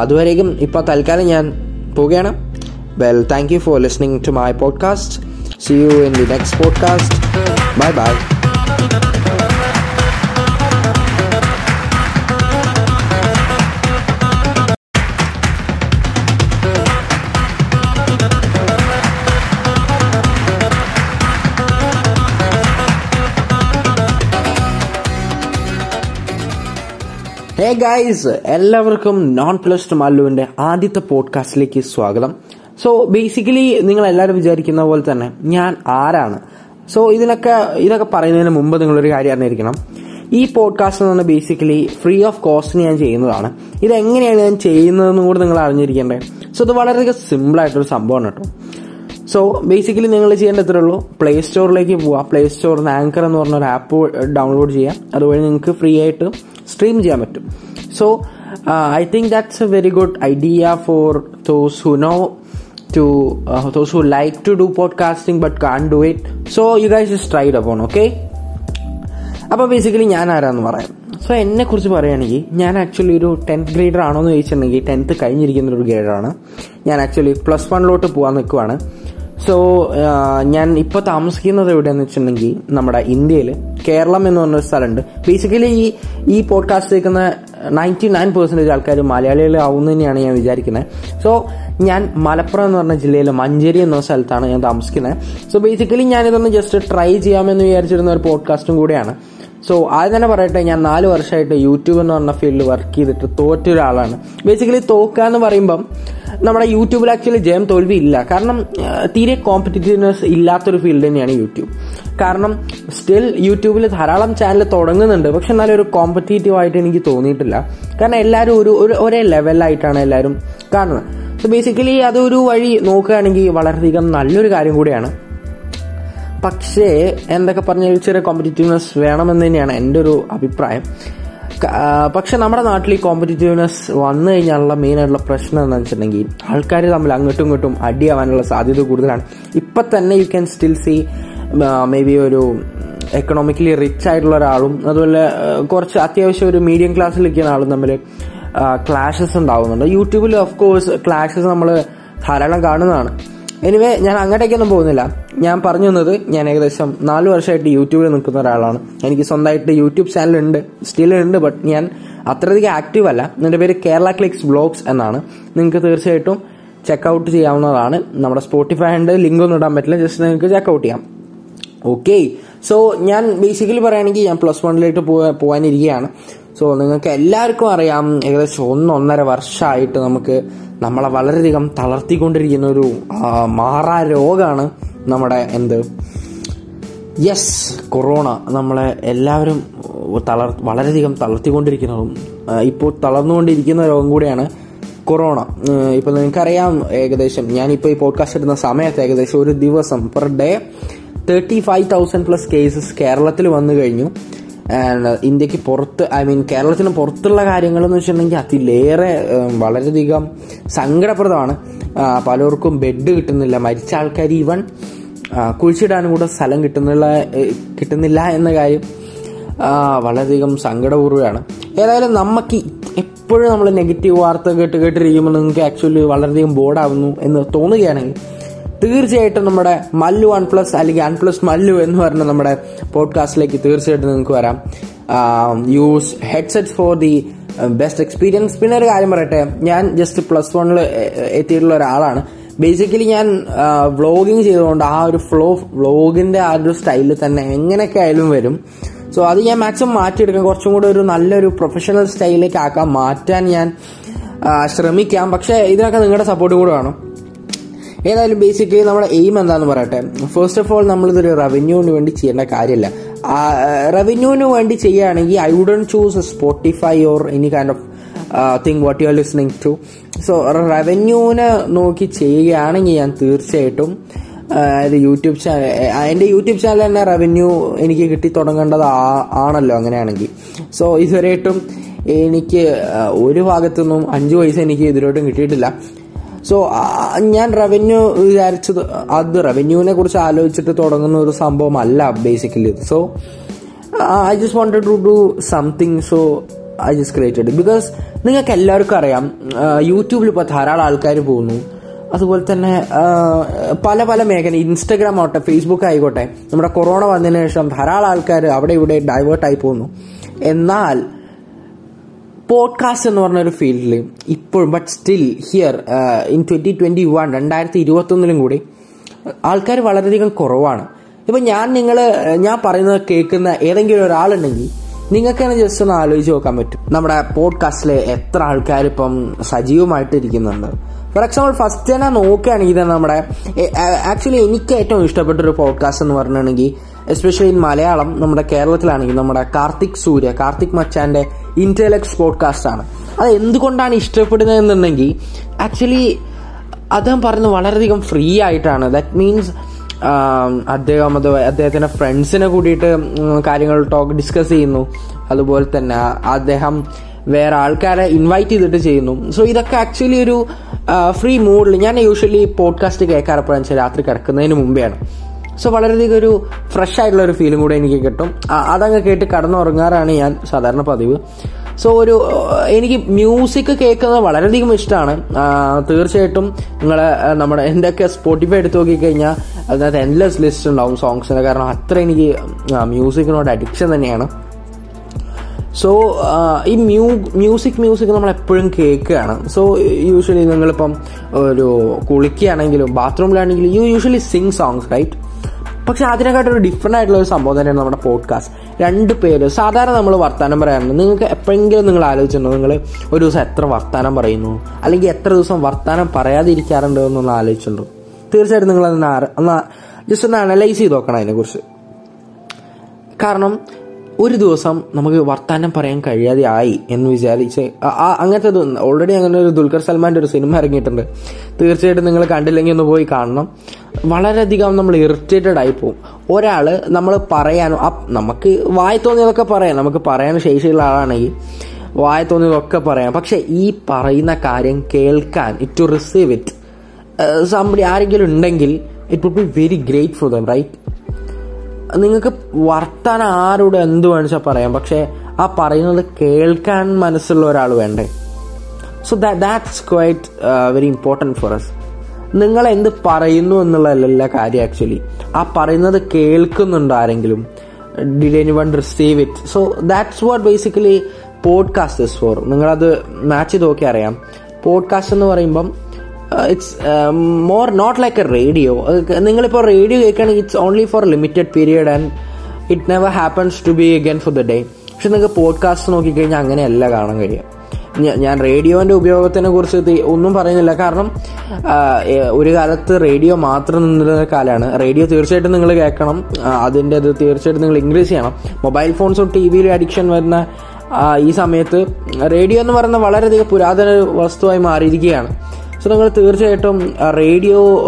അതുവരേക്കും ഇപ്പോൾ തൽക്കാലം ഞാൻ പോവുകയാണ് well thank you for listening to my podcast see you in the next podcast bye bye hey guys എല്ലാവർക്കും നോൺ പ്ലസ് ടു മല്ലുവിന്റെ ആദ്യത്തെ പോഡ്കാസ്റ്റിലേക്ക് സ്വാഗതം സോ ബേസിക്കലി നിങ്ങൾ എല്ലാവരും വിചാരിക്കുന്ന പോലെ തന്നെ ഞാൻ ആരാണ്? സോ ഇതിനൊക്കെ ഇതൊക്കെ പറയുന്നതിന് മുമ്പ് നിങ്ങളൊരു കാര്യം അറിഞ്ഞിരിക്കണം. ഈ പോഡ്കാസ്റ്റ് എന്ന് പറഞ്ഞാൽ ബേസിക്കലി ഫ്രീ ഓഫ് കോസ്റ്റിന് ഞാൻ ചെയ്യുന്നതാണ്. ഇത് എങ്ങനെയാണ് ഞാൻ ചെയ്യുന്നതെന്നും കൂടെ നിങ്ങൾ അറിഞ്ഞിരിക്കേണ്ടത് സോ ഇത് വളരെയധികം സിമ്പിൾ ആയിട്ടൊരു സംഭവമാണ് കേട്ടോ. സോ ബേസിക്കലി നിങ്ങൾ ചെയ്യേണ്ട ഇത്രേ ഉള്ളൂ. പ്ലേ സ്റ്റോറിലേക്ക് പോവുക പ്ലേ സ്റ്റോറിൽ ആങ്കർ എന്ന് പറഞ്ഞ ഒരു ആപ്പ് ഡൗൺലോഡ് ചെയ്യാം. അതുവഴി നിങ്ങൾക്ക് ഫ്രീ ആയിട്ട് സ്ട്രീം ചെയ്യാൻ പറ്റും. So I think that's a very good idea for those who know to those who like to do podcasting but can do it so you guys is tried upon okay അപ്പോൾ basically ഞാൻ ആരാന്ന് പറയാം. So എന്നെ കുറിച്ച് പറയുകയാണെങ്കിൽ ഞാൻ actually ഒരു tenth grader ആണോ എന്ന് ചോദിച്ചിട്ടുണ്ടെങ്കിൽ ടെൻത്ത് കഴിഞ്ഞിരിക്കുന്ന ഒരു ഗ്രേഡറാണ് ഞാൻ ആക്ച്വലി പ്ലസ് വണ്ണിലോട്ട് പോകാൻ നിൽക്കുവാണ് സോ ഞാൻ ഇപ്പോൾ താമസിക്കുന്നത് എവിടെയെന്ന് വെച്ചിട്ടുണ്ടെങ്കിൽ നമ്മുടെ ഇന്ത്യയിൽ കേരളം എന്ന് പറഞ്ഞൊരു സ്ഥലമുണ്ട് ബേസിക്കലി ഈ ഈ പോഡ്കാസ്റ്റ് കേൾക്കുന്ന നയന്റി നയൻ പെർസെന്റേജ് ആൾക്കാർ മലയാളികൾ ആവുന്നു തന്നെയാണ് ഞാൻ വിചാരിക്കുന്നത് സോ ഞാൻ മലപ്പുറം എന്ന് പറഞ്ഞ ജില്ലയിൽ മഞ്ചേരി എന്ന സ്ഥലത്താണ് ഞാൻ താമസിക്കുന്നത് സോ ബേസിക്കലി ഞാനിതൊന്ന് ജസ്റ്റ് ട്രൈ ചെയ്യാമെന്ന് വിചാരിച്ചിരുന്ന ഒരു പോഡ്കാസ്റ്റും കൂടെയാണ്. സോ ആദ്യം തന്നെ പറയട്ടെ ഞാൻ നാല് വർഷമായിട്ട് യൂട്യൂബ് എന്ന് പറഞ്ഞ ഫീൽഡിൽ വർക്ക് ചെയ്തിട്ട് തോറ്റ ഒരാളാണ്. ബേസിക്കലി തോക്കുക എന്ന് പറയുമ്പം നമ്മുടെ യൂട്യൂബിൽ ആക്ച്വലി ജയം തോൽവി ഇല്ല. കാരണം തീരെ കോമ്പറ്റീറ്റീവ്നെസ് ഇല്ലാത്തൊരു ഫീൽഡ് തന്നെയാണ് യൂട്യൂബ് കാരണം സ്റ്റിൽ യൂട്യൂബിൽ ധാരാളം ചാനൽ തുടങ്ങുന്നുണ്ട്. പക്ഷെ എന്നാലും ഒരു കോമ്പറ്റീറ്റീവ് ആയിട്ട് എനിക്ക് തോന്നിയിട്ടില്ല. കാരണം എല്ലാവരും ഒരു ഒരു ലെവലായിട്ടാണ് എല്ലാവരും കാണുന്നത്. സോ ബേസിക്കലി അതൊരു വഴി നോക്കുകയാണെങ്കിൽ വളരെയധികം നല്ലൊരു കാര്യം കൂടിയാണ്. പക്ഷേ എന്തൊക്കെ പറഞ്ഞാൽ ചെറിയ കോമ്പറ്റീറ്റീവ്നെസ് വേണമെന്ന് തന്നെയാണ് എന്റെ ഒരു അഭിപ്രായം. പക്ഷെ നമ്മുടെ നാട്ടിൽ ഈ കോമ്പറ്റീറ്റീവ്നെസ് വന്നു കഴിഞ്ഞാലുള്ള മെയിൻ ആയിട്ടുള്ള പ്രശ്നം എന്താണെന്ന് വെച്ചിട്ടുണ്ടെങ്കിൽ ആൾക്കാർ തമ്മിൽ അങ്ങോട്ടും ഇങ്ങോട്ടും അടിയാവാനുള്ള സാധ്യത കൂടുതലാണ്. ഇപ്പം തന്നെ you can still see may be ഒരു എക്കണോമിക്കലി റിച്ച് ആയിട്ടുള്ള ഒരാളും അതുപോലെ കുറച്ച് അത്യാവശ്യം ഒരു മീഡിയം ക്ലാസ്സിൽ നിൽക്കുന്ന ആളും തമ്മിൽ ക്ലാഷസ് ഉണ്ടാവുന്നുണ്ട്. യൂട്യൂബിൽ ഓഫ് കോഴ്സ് ക്ലാഷസ് നമ്മൾ ധാരാളം കാണുന്നതാണ്. എനിവേ ഞാൻ അങ്ങോട്ടേക്കൊന്നും പോകുന്നില്ല. ഞാൻ പറഞ്ഞു തന്നത് ഞാൻ ഏകദേശം നാല് വർഷമായിട്ട് യൂട്യൂബിൽ നിൽക്കുന്ന ഒരാളാണ്. എനിക്ക് സ്വന്തമായിട്ട് യൂട്യൂബ് ചാനൽ ഉണ്ട് സ്റ്റിൽ ഉണ്ട് ബട്ട് ഞാൻ അത്രയധികം ആക്റ്റീവ് അല്ല. എന്റെ പേര് കേരള ക്ലിക്സ് ബ്ലോഗ്സ് എന്നാണ്. നിങ്ങൾക്ക് തീർച്ചയായിട്ടും ചെക്കൗട്ട് ചെയ്യാവുന്നതാണ്. നമ്മുടെ സ്പോട്ടിഫൈ ഉണ്ട് ലിങ്ക് ഒന്നും ഇടാൻ പറ്റില്ല ജസ്റ്റ് നിങ്ങൾക്ക് ചെക്കൗട്ട് ചെയ്യാം. ഓക്കെ സോ ഞാൻ ബേസിക്കലി പറയുകയാണെങ്കിൽ ഞാൻ പ്ലസ് വണ്ണിലേക്ക് പോകാനിരിക്കുകയാണ് സോ നിങ്ങൾക്ക് എല്ലാവർക്കും അറിയാം ഏകദേശം ഒന്നൊന്നര വർഷമായിട്ട് നമുക്ക് നമ്മളെ വളരെയധികം തളർത്തിക്കൊണ്ടിരിക്കുന്ന ഒരു മാറാ രോഗമാണ് നമ്മുടെ എന്ത്? യെസ് കൊറോണ നമ്മളെ എല്ലാവരും തളർ വളരെയധികം തളർത്തിക്കൊണ്ടിരിക്കുന്നതും ഇപ്പോൾ തളർന്നുകൊണ്ടിരിക്കുന്ന രോഗം കൂടിയാണ് കൊറോണ ഇപ്പൊ നിങ്ങൾക്കറിയാം ഏകദേശം ഞാനിപ്പോൾ ഈ പോഡ്കാസ്റ്റ് ഇടുന്ന സമയത്ത് ഏകദേശം ഒരു ദിവസം per day thirty five thousand plus cases കേരളത്തിൽ വന്നു കഴിഞ്ഞു. ഇന്ത്യയ്ക്ക് പുറത്ത് ഐ മീൻ കേരളത്തിന് പുറത്തുള്ള കാര്യങ്ങൾ എന്ന് വെച്ചിട്ടുണ്ടെങ്കിൽ അതിലേറെ വളരെയധികം സങ്കടപ്രദമാണ്. പലർക്കും ബെഡ് കിട്ടുന്നില്ല മരിച്ച ആൾക്കാർ ഈവൺ കുഴിച്ചിടാനും കൂടെ സ്ഥലം കിട്ടുന്നില്ല കിട്ടുന്നില്ല എന്ന കാര്യം വളരെയധികം സങ്കടപൂർവമാണ്. ഏതായാലും നമുക്ക് എപ്പോഴും നമ്മൾ നെഗറ്റീവ് വാർത്ത കേട്ട് കേട്ടിരിക്കുമ്പോൾ നിങ്ങൾക്ക് ആക്ച്വലി വളരെയധികം ബോർഡാവുന്നു എന്ന് തോന്നുകയാണെങ്കിൽ തീർച്ചയായിട്ടും നമ്മുടെ മല്ലു വൺ പ്ലസ് അല്ലെങ്കിൽ വൺ പ്ലസ് മല്ലു എന്ന് പറഞ്ഞ നമ്മുടെ പോഡ്കാസ്റ്റിലേക്ക് തീർച്ചയായിട്ടും നിങ്ങൾക്ക് വരാം. Use headset for the best experience പിന്നെ ഒരു കാര്യം പറയട്ടെ ഞാൻ ജസ്റ്റ് പ്ലസ് വണ്ണിൽ എത്തിയിട്ടുള്ള ഒരാളാണ്. ബേസിക്കലി ഞാൻ വ്ളോഗിങ് ചെയ്തുകൊണ്ട് ആ ഒരു ഫ്ലോ വ്ളോഗിന്റെ ആ ഒരു സ്റ്റൈലിൽ തന്നെ എങ്ങനെയൊക്കെ ആയാലും വരും. സോ അത് ഞാൻ മാക്സിമം മാറ്റിയെടുക്കാം. കുറച്ചും കൂടെ ഒരു നല്ലൊരു പ്രൊഫഷണൽ സ്റ്റൈലിലേക്ക് ആക്കാൻ മാറ്റാൻ ഞാൻ ശ്രമിക്കാം. പക്ഷേ ഇതിനൊക്കെ നിങ്ങളുടെ സപ്പോർട്ട് കൂടെ വേണം. ഏതായാലും ബേസിക്കലി നമ്മുടെ എയിം എന്താണെന്ന് പറയട്ടെ? ഫസ്റ്റ് ഓഫ് ഓൾ നമ്മളിതൊരു റവന്യൂവിന് വേണ്ടി ചെയ്യേണ്ട കാര്യമില്ല റവന്യൂവിന് വേണ്ടി ചെയ്യുകയാണെങ്കിൽ I wouldn't choose Spotify or any kind of thing what you are listening to so റവന്യൂവിനെ നോക്കി ചെയ്യുകയാണെങ്കിൽ ഞാൻ തീർച്ചയായിട്ടും അതായത് യൂട്യൂബ് ചാനൽ എന്റെ യൂട്യൂബ് ചാനൽ തന്നെ റവന്യൂ എനിക്ക് കിട്ടി തുടങ്ങേണ്ടത് ആണല്ലോ അങ്ങനെയാണെങ്കിൽ. സോ ഇതുവരെയായിട്ടും എനിക്ക് ഒരു ഭാഗത്തുനിന്നും അഞ്ച് പൈസ എനിക്ക് ഇതിലോട്ടും കിട്ടിയിട്ടില്ല. സോ ഞാൻ റവന്യൂ വിചാരിച്ചത് അത് റവന്യൂവിനെ കുറിച്ച് ആലോചിച്ചിട്ട് തുടങ്ങുന്ന ഒരു സംഭവം അല്ല basically so I just wanted to do something so I just created because നിങ്ങൾക്ക് എല്ലാവർക്കും അറിയാം യൂട്യൂബിൽ ഇപ്പോൾ ധാരാളം ആൾക്കാർ പോകുന്നു. അതുപോലെ തന്നെ പല പല മേഖല ഇൻസ്റ്റഗ്രാം ആവട്ടെ ഫേസ്ബുക്ക് ആയിക്കോട്ടെ നമ്മുടെ കൊറോണ വന്നതിന് ശേഷം ധാരാളം ആൾക്കാർ അവിടെ ഇവിടെ ഡൈവേർട്ടായി പോകുന്നു. എന്നാൽ പോഡ്കാസ്റ്റ് എന്ന് പറഞ്ഞ ഒരു ഫീൽഡിൽ ഇപ്പോഴും but still here in twenty twenty one രണ്ടായിരത്തി ഇരുപത്തി ഒന്നിലും കൂടി ആൾക്കാർ വളരെയധികം കുറവാണ്. ഇപ്പൊ ഞാൻ നിങ്ങൾ ഞാൻ പറയുന്നത് കേൾക്കുന്ന ഏതെങ്കിലും ഒരാളുണ്ടെങ്കിൽ നിങ്ങൾക്ക് തന്നെ ജസ്റ്റ് ഒന്ന് ആലോചിച്ച് നോക്കാൻ പറ്റും. നമ്മുടെ പോഡ്കാസ്റ്റിൽ എത്ര ആൾക്കാർ ഇപ്പം സജീവമായിട്ട് ഇരിക്കുന്നുണ്ട് ഫോർ എക്സാമ്പിൾ ഫസ്റ്റ് തന്നെ നോക്കുകയാണെങ്കിൽ തന്നെ നമ്മുടെ ആക്ച്വലി എനിക്ക് ഏറ്റവും ഇഷ്ടപ്പെട്ട ഒരു പോഡ്കാസ്റ്റ് എന്ന് പറഞ്ഞിട്ടുണ്ടെങ്കിൽ എസ്പെഷ്യലി ഇൻ മലയാളം നമ്മുടെ കേരളത്തിലാണെങ്കിൽ നമ്മുടെ കാർത്തിക് സൂര്യ കാർത്തിക് മച്ചാന്റെ ഇന്റലക്സ് പോഡ്കാസ്റ്റ് ആണ്. അത് എന്തുകൊണ്ടാണ് ഇഷ്ടപ്പെടുന്നത് എന്നുണ്ടെങ്കിൽ ആക്ച്വലി അദ്ദേഹം പറയുന്നത് വളരെയധികം ഫ്രീ ആയിട്ടാണ്. ദാറ്റ് മീൻസ് അദ്ദേഹം അത് അദ്ദേഹത്തിന്റെ ഫ്രണ്ട്സിനെ കൂടിയിട്ട് കാര്യങ്ങൾ ടോക്ക് ഡിസ്കസ് ചെയ്യുന്നു. അതുപോലെ തന്നെ അദ്ദേഹം വേറെ ആൾക്കാരെ ഇൻവൈറ്റ് ചെയ്തിട്ട് ചെയ്യുന്നു. സോ ഇതൊക്കെ ആക്ച്വലി ഒരു ഫ്രീ മൂഡിൽ ഞാൻ യൂഷ്വലി പോഡ്കാസ്റ്റ് കേൾക്കാറപ്പോഴാണെന്ന് വെച്ചാൽ രാത്രി കിടക്കുന്നതിന് മുമ്പെയാണ്. സോ വളരെയധികം ഒരു ഫ്രഷ് ആയിട്ടുള്ള ഒരു ഫീലും കൂടെ എനിക്ക് കിട്ടും. അതങ്ങ് കേട്ട് കടന്നുറങ്ങാറാണ് ഞാൻ സാധാരണ പതിവ്. സോ ഒരു എനിക്ക് മ്യൂസിക് കേൾക്കുന്നത് വളരെയധികം ഇഷ്ടമാണ്. തീർച്ചയായിട്ടും നിങ്ങൾ നമ്മുടെ എന്തൊക്കെ സ്പോട്ടിഫൈ എടുത്ത് നോക്കിക്കഴിഞ്ഞാൽ അതിനകത്ത് എൻലെസ് ലിസ്റ്റ് ഉണ്ടാവും സോങ്സിന് കാരണം അത്ര എനിക്ക് മ്യൂസിക്കിനോട് അഡിക്ഷൻ തന്നെയാണ്. സോ ഈ മ്യൂ മ്യൂസിക് മ്യൂസിക് നമ്മൾ എപ്പോഴും കേൾക്കുകയാണ്. സോ യൂഷ്വലി നിങ്ങളിപ്പം ഒരു കുളിക്കുകയാണെങ്കിലും ബാത്റൂമിലാണെങ്കിലും you usually sing songs right പക്ഷെ അതിനെക്കാട്ടും ഒരു ഡിഫറെന്റ് ആയിട്ടുള്ള ഒരു സംഭവം തന്നെയാണ് നമ്മുടെ പോഡ്കാസ്റ്റ് രണ്ട് പേര് സാധാരണ നമ്മൾ വർത്തമാനം പറയാറുണ്ട്. നിങ്ങൾക്ക് എപ്പോഴെങ്കിലും നിങ്ങൾ ആലോചിച്ചിട്ടുണ്ടോ? നിങ്ങൾ ഒരു ദിവസം എത്ര വർത്തമാനം പറയുന്നു? അല്ലെങ്കിൽ എത്ര ദിവസം വർത്തമാനം പറയാതിരിക്കാറുണ്ടോ എന്നൊന്ന് ആലോചിച്ചിട്ടുണ്ടോ? തീർച്ചയായിട്ടും നിങ്ങൾ അതൊന്ന് ജസ്റ്റ് ഒന്ന് അനലൈസ് ചെയ്ത് നോക്കണം അതിനെക്കുറിച്ച്. കാരണം ഒരു ദിവസം നമുക്ക് വർത്താനം പറയാൻ കഴിയാതെ ആയി എന്ന് വിചാരിച്ച് ആ- അങ്ങനത്തെ ഓൾറെഡി അങ്ങനെ ഒരു ദുൽഖർ സൽമാന്റെ ഒരു സിനിമ ഇറങ്ങിയിട്ടുണ്ട്. തീർച്ചയായിട്ടും നിങ്ങൾ കണ്ടില്ലെങ്കിൽ ഒന്ന് പോയി കാണണം. വളരെയധികം നമ്മൾ ഇറിറ്റേറ്റഡ് ആയി പോകും ഒരാൾ നമ്മൾ പറയാനോ നമുക്ക് വായി തോന്നിയതൊക്കെ പറയാം. നമുക്ക് പറയാൻ ശേഷിയുള്ള ആളാണെങ്കിൽ വായ തോന്നിയതൊക്കെ പറയാം. പക്ഷെ ഈ പറയുന്ന കാര്യം കേൾക്കാൻ it to receive it somebody ആരെങ്കിലും ഉണ്ടെങ്കിൽ it would be very great for them right നിങ്ങൾക്ക് വർത്താൻ ആരോട് എന്ത് വേണിച്ചാൽ പറയാം. പക്ഷെ ആ പറയുന്നത് കേൾക്കാൻ മനസ്സുള്ള ഒരാൾ വേണ്ടേ? So that's quite very important for us നിങ്ങൾ എന്ത് പറയുന്നു എന്നുള്ളതല്ല കാര്യം ആക്ച്വലി ആ പറയുന്നത് കേൾക്കുന്നുണ്ടോ ആരെങ്കിലും. Did any one receive it so that's what basically podcast is for നിങ്ങളത് മാച്ച് നോക്കി അറിയാം. പോഡ്കാസ്റ്റ് എന്ന് പറയുമ്പം it's more not like a radio നിങ്ങളിപ്പോൾ radio കേൾക്കുകയാണെങ്കിൽ it's only for limited period and it never happens to be again for the day പക്ഷെ നിങ്ങൾക്ക് podcast നോക്കിക്കഴിഞ്ഞാൽ അങ്ങനെയല്ല കാണാൻ കഴിയുക. ഞാൻ റേഡിയോന്റെ ഉപയോഗത്തിനെ കുറിച്ച് ഒന്നും പറയുന്നില്ല. കാരണം ഒരു കാലത്ത് റേഡിയോ മാത്രം നിന്നിരുന്ന കാലമാണ് റേഡിയോ തീർച്ചയായിട്ടും നിങ്ങൾ കേൾക്കണം. അതിന്റെ അത് തീർച്ചയായിട്ടും നിങ്ങൾ ഇൻക്രീസ് ചെയ്യണം. മൊബൈൽ ഫോൺസും ടി വിയിലും അഡിക്ഷൻ വരുന്ന ഈ സമയത്ത് റേഡിയോ എന്ന് പറയുന്ന വളരെയധികം പുരാതന വസ്തുവായി മാറിയിരിക്കുകയാണ്. സോ നിങ്ങൾ തീർച്ചയായിട്ടും റേഡിയോ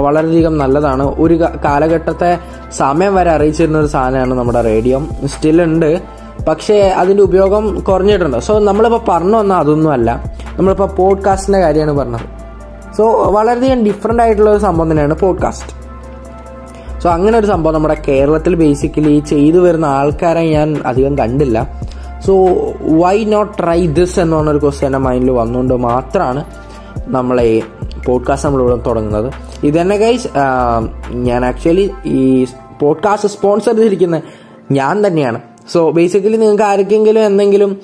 വളരെയധികം നല്ലതാണ്. ഒരു കാലഘട്ടത്തെ സമയം വരെ അറിയിച്ചിരുന്ന ഒരു സാധനമാണ് നമ്മുടെ റേഡിയോ. സ്റ്റിൽ ഉണ്ട്. പക്ഷേ അതിന്റെ ഉപയോഗം കുറഞ്ഞിട്ടുണ്ട്. സോ നമ്മളിപ്പോൾ പറഞ്ഞു വന്നാൽ അതൊന്നും അല്ല. നമ്മളിപ്പോൾ പോഡ്കാസ്റ്റിന്റെ കാര്യമാണ് പറഞ്ഞത്. സോ വളരെയധികം ഡിഫറെന്റ് ആയിട്ടുള്ള ഒരു സംഭവം തന്നെയാണ് പോഡ്കാസ്റ്റ്. സോ അങ്ങനെ ഒരു സംഭവം നമ്മുടെ കേരളത്തിൽ ബേസിക്കലി ചെയ്തു വരുന്ന ആൾക്കാരെ ഞാൻ അധികം കണ്ടില്ല. So why not try this എന്ന് പറഞ്ഞൊരു ക്വസ്റ്റ്യൻ എന്റെ മൈൻഡിൽ വന്നുകൊണ്ട് മാത്രമാണ് നമ്മളെ പോഡ്കാസ്റ്റ് നമ്മളിവിടെ തുടങ്ങുന്നത്. ഇത് തന്നെ ഗൈസ് ഞാൻ ആക്ച്വലി ഈ പോഡ്കാസ്റ്റ് സ്പോൺസർ ചെയ്തിരിക്കുന്ന ഞാൻ തന്നെയാണ്. സോ ബേസിക്കലി നിങ്ങൾക്ക് ആർക്കെങ്കിലും എന്തെങ്കിലും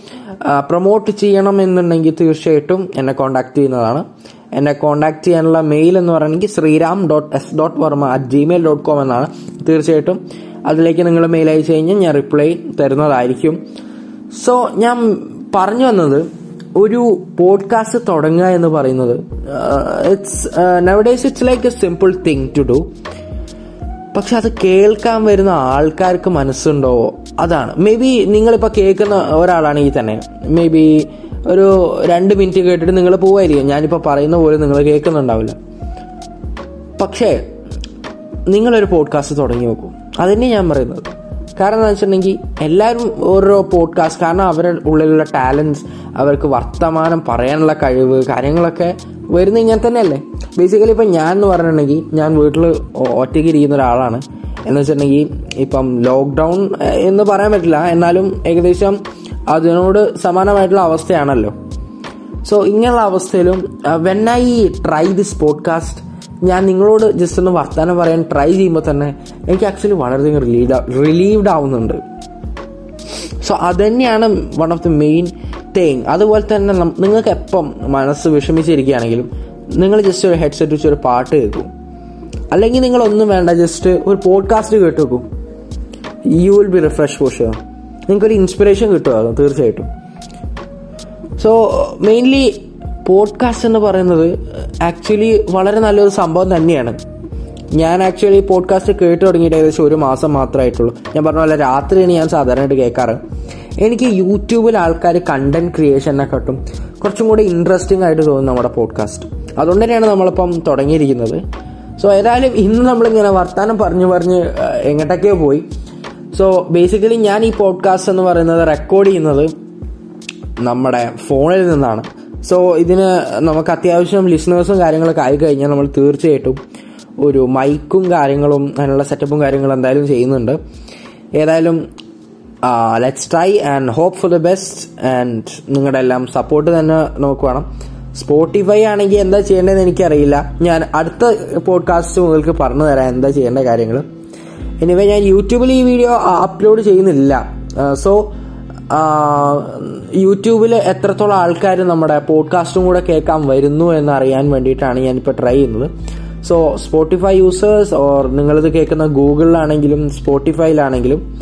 പ്രൊമോട്ട് ചെയ്യണം എന്നുണ്ടെങ്കിൽ തീർച്ചയായിട്ടും എന്നെ കോൺടാക്ട് ചെയ്യുന്നതാണ്. എന്നെ കോൺടാക്ട് ചെയ്യാനുള്ള മെയിൽ എന്ന് പറയുന്നത് Sriram dot S dot Varma at Gmail dot com എന്നാണ്. തീർച്ചയായിട്ടും അതിലേക്ക് നിങ്ങൾ മെയിൽ അയച്ചു കഴിഞ്ഞാൽ ഞാൻ റിപ്ലൈ തരുന്നതായിരിക്കും. സോ ഞാൻ പറഞ്ഞു വന്നത് ഒരു പോഡ്കാസ്റ്റ് തുടങ്ങുക എന്ന് പറയുന്നത് it's nowadays it's like a simple thing to do പക്ഷെ അത് കേൾക്കാൻ വരുന്ന ആൾക്കാർക്ക് മനസ്സുണ്ടോ? അതാണ്. മേ ബി നിങ്ങളിപ്പോൾ കേൾക്കുന്ന ഒരാളാണെങ്കിൽ തന്നെ മേ ബി ഒരു രണ്ട് മിനിറ്റ് കേട്ടിട്ട് നിങ്ങൾ പോവായിരിക്കും. ഞാനിപ്പോൾ പറയുന്ന പോലെ നിങ്ങൾ കേൾക്കുന്നുണ്ടാവില്ല. പക്ഷേ നിങ്ങളൊരു പോഡ്കാസ്റ്റ് തുടങ്ങി നോക്കൂ. അതന്നെ ഞാൻ പറയുന്നത്. കാരണം എന്താ വെച്ചിട്ടുണ്ടെങ്കിൽ എല്ലാവരും ഓരോ പോഡ്കാസ്റ്റ് കാരണം അവരുടെ ഉള്ളിലുള്ള ടാലൻസ് അവർക്ക് വർത്തമാനം പറയാനുള്ള കഴിവ് കാര്യങ്ങളൊക്കെ വരുന്നത് ഇങ്ങനെ തന്നെയല്ലേ? ബേസിക്കലി ഇപ്പം ഞാൻ എന്ന് പറഞ്ഞിട്ടുണ്ടെങ്കിൽ ഞാൻ വീട്ടിൽ ഒറ്റയ്ക്ക് ഇരിക്കുന്ന ഒരാളാണ്. എന്ന് വെച്ചിട്ടുണ്ടെങ്കിൽ ഇപ്പം ലോക്ക്ഡൗൺ എന്ന് പറയാൻ പറ്റില്ല. എന്നാലും ഏകദേശം അതിനോട് സമാനമായിട്ടുള്ള അവസ്ഥയാണല്ലോ. സോ ഇങ്ങനെയുള്ള അവസ്ഥയിലും when I try this podcast ഞാൻ നിങ്ങളോട് ജസ്റ്റ് ഒന്ന് വർത്താനം പറയാൻ ട്രൈ ചെയ്യുമ്പോൾ തന്നെ എനിക്ക് ആക്ച്വലി വളരെയധികം റിലീവ് റിലീവ്ഡ് ആവുന്നുണ്ട്. സോ അതുതന്നെയാണ് one of the main thing അതുപോലെ തന്നെ നിങ്ങൾക്ക് എപ്പം മനസ്സ് വിഷമിച്ചിരിക്കുകയാണെങ്കിലും നിങ്ങൾ ജസ്റ്റ് ഒരു ഹെഡ്സെറ്റ് വെച്ച് ഒരു പാട്ട് കേൾക്കും. അല്ലെങ്കിൽ നിങ്ങൾ ഒന്നും വേണ്ട ജസ്റ്റ് ഒരു പോഡ്കാസ്റ്റ് കേട്ട് വെക്കും. You will be refresh for നിങ്ങൾക്കൊരു ഇൻസ്പിറേഷൻ കിട്ടുമായിരുന്നു തീർച്ചയായിട്ടും. സോ മെയിൻലി പോഡ്കാസ്റ്റ് എന്ന് പറയുന്നത് ആക്ച്വലി വളരെ നല്ലൊരു സംഭവം തന്നെയാണ്. ഞാൻ ആക്ച്വലി പോഡ്കാസ്റ്റ് കേട്ട് തുടങ്ങിയിട്ട് ഏകദേശം ഒരു മാസം മാത്രമായിട്ടുള്ളൂ ഞാൻ പറഞ്ഞ പോലെ രാത്രിയാണ് ഞാൻ സാധാരണയായിട്ട് കേൾക്കാറ്. എനിക്ക് യൂട്യൂബിൽ ആൾക്കാർ കണ്ടന്റ് ക്രിയേഷനെ കാട്ടും. കുറച്ചും കൂടി ഇൻട്രസ്റ്റിംഗ് ആയിട്ട് തോന്നുന്നു നമ്മുടെ പോഡ്കാസ്റ്റ് അതുകൊണ്ട് തന്നെയാണ് നമ്മളിപ്പം തുടങ്ങിയിരിക്കുന്നത്. സോ ഏതായാലും ഇന്ന് നമ്മളിങ്ങനെ വർത്താനം പറഞ്ഞു പറഞ്ഞ് എങ്ങോട്ടൊക്കെയോ പോയി. സോ ബേസിക്കലി ഞാൻ ഈ പോഡ്കാസ്റ്റ് എന്ന് പറയുന്നത് റെക്കോർഡ് ചെയ്യുന്നത് നമ്മുടെ ഫോണിൽ നിന്നാണ്. സോ ഇതിന് നമുക്ക് അത്യാവശ്യം ലിസ്ണേഴ്സും കാര്യങ്ങളൊക്കെ ആയി കഴിഞ്ഞാൽ നമ്മൾ തീർച്ചയായിട്ടും ഒരു മൈക്കും കാര്യങ്ങളും അതിനുള്ള സെറ്റപ്പും കാര്യങ്ങളും എന്തായാലും ചെയ്യുന്നുണ്ട്. ഏതായാലും let's try and hope for the best and നിങ്ങളുടെ എല്ലാം സപ്പോർട്ട് തന്നെ നമുക്ക് വേണം. സ്പോട്ടിഫൈ ആണെങ്കിൽ എന്താ ചെയ്യേണ്ടതെന്ന് എനിക്കറിയില്ല. ഞാൻ അടുത്ത പോഡ്കാസ്റ്റ് മുതൽക്ക് പറഞ്ഞു തരാം എന്താ ചെയ്യേണ്ട കാര്യങ്ങൾ. എനിവേ ഞാൻ യൂട്യൂബിൽ ഈ വീഡിയോ അപ്ലോഡ് ചെയ്യുന്നില്ല. സോ യൂട്യൂബിൽ എത്രത്തോളം ആൾക്കാർ നമ്മുടെ പോഡ്കാസ്റ്റും കൂടെ കേൾക്കാൻ വരുന്നു എന്ന് അറിയാൻ വേണ്ടിയിട്ടാണ് ഞാനിപ്പോൾ ട്രൈ ചെയ്യുന്നത്. സോ സ്പോട്ടിഫൈ യൂസേഴ്സ് ഓർ നിങ്ങളിത് കേൾക്കുന്ന ഗൂഗിളിലാണെങ്കിലും സ്പോട്ടിഫൈയിലാണെങ്കിലും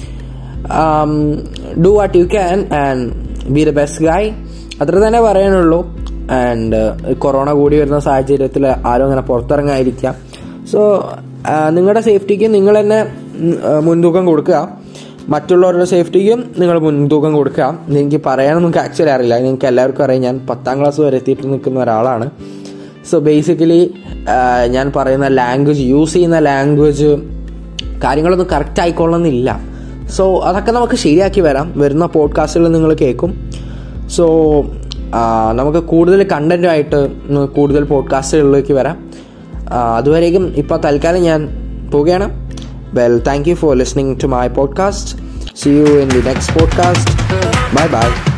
do what you can and be the best guy അത്ര തന്നെ പറയാനുള്ളൂ. ആൻഡ് കൊറോണ കൂടി വരുന്ന സാഹചര്യത്തിൽ ആരും അങ്ങനെ പുറത്തിറങ്ങാതിരിക്കാം. സോ നിങ്ങളുടെ സേഫ്റ്റിക്ക് നിങ്ങൾ തന്നെ ഉം, മുൻതൂക്കം കൊടുക്കുക. മറ്റുള്ളവരുടെ സേഫ്റ്റിക്കും നിങ്ങൾ മുൻതൂക്കം കൊടുക്കുക. എനിക്ക് പറയാനൊന്നും നിങ്ങൾക്ക് ആക്ച്വലി അറിയില്ല. നിങ്ങൾക്ക് എല്ലാവർക്കും അറിയാം. ഞാൻ പത്താം ക്ലാസ് വരെ എത്തിയിട്ട് നിൽക്കുന്ന ഒരാളാണ്. സോ ബേസിക്കലി ഞാൻ പറയുന്ന ലാംഗ്വേജ് യൂസ് ചെയ്യുന്ന ലാംഗ്വേജ് കാര്യങ്ങളൊന്നും കറക്റ്റ് ആയിക്കൊള്ളണമെന്നില്ല. സോ അതൊക്കെ നമുക്ക് ശരിയാക്കി വരാം. വരുന്ന പോഡ്കാസ്റ്റുകൾ നിങ്ങൾ കേൾക്കും. സോ നമുക്ക് കൂടുതൽ കണ്ടന്റുമായിട്ട് കൂടുതൽ പോഡ്കാസ്റ്റുകളിലേക്ക് വരാം. അതുവരേക്കും ഇപ്പോൾ തൽക്കാലം ഞാൻ പോവുകയാണ് Well, thank you for listening to my podcast. See you in the next podcast. Bye bye.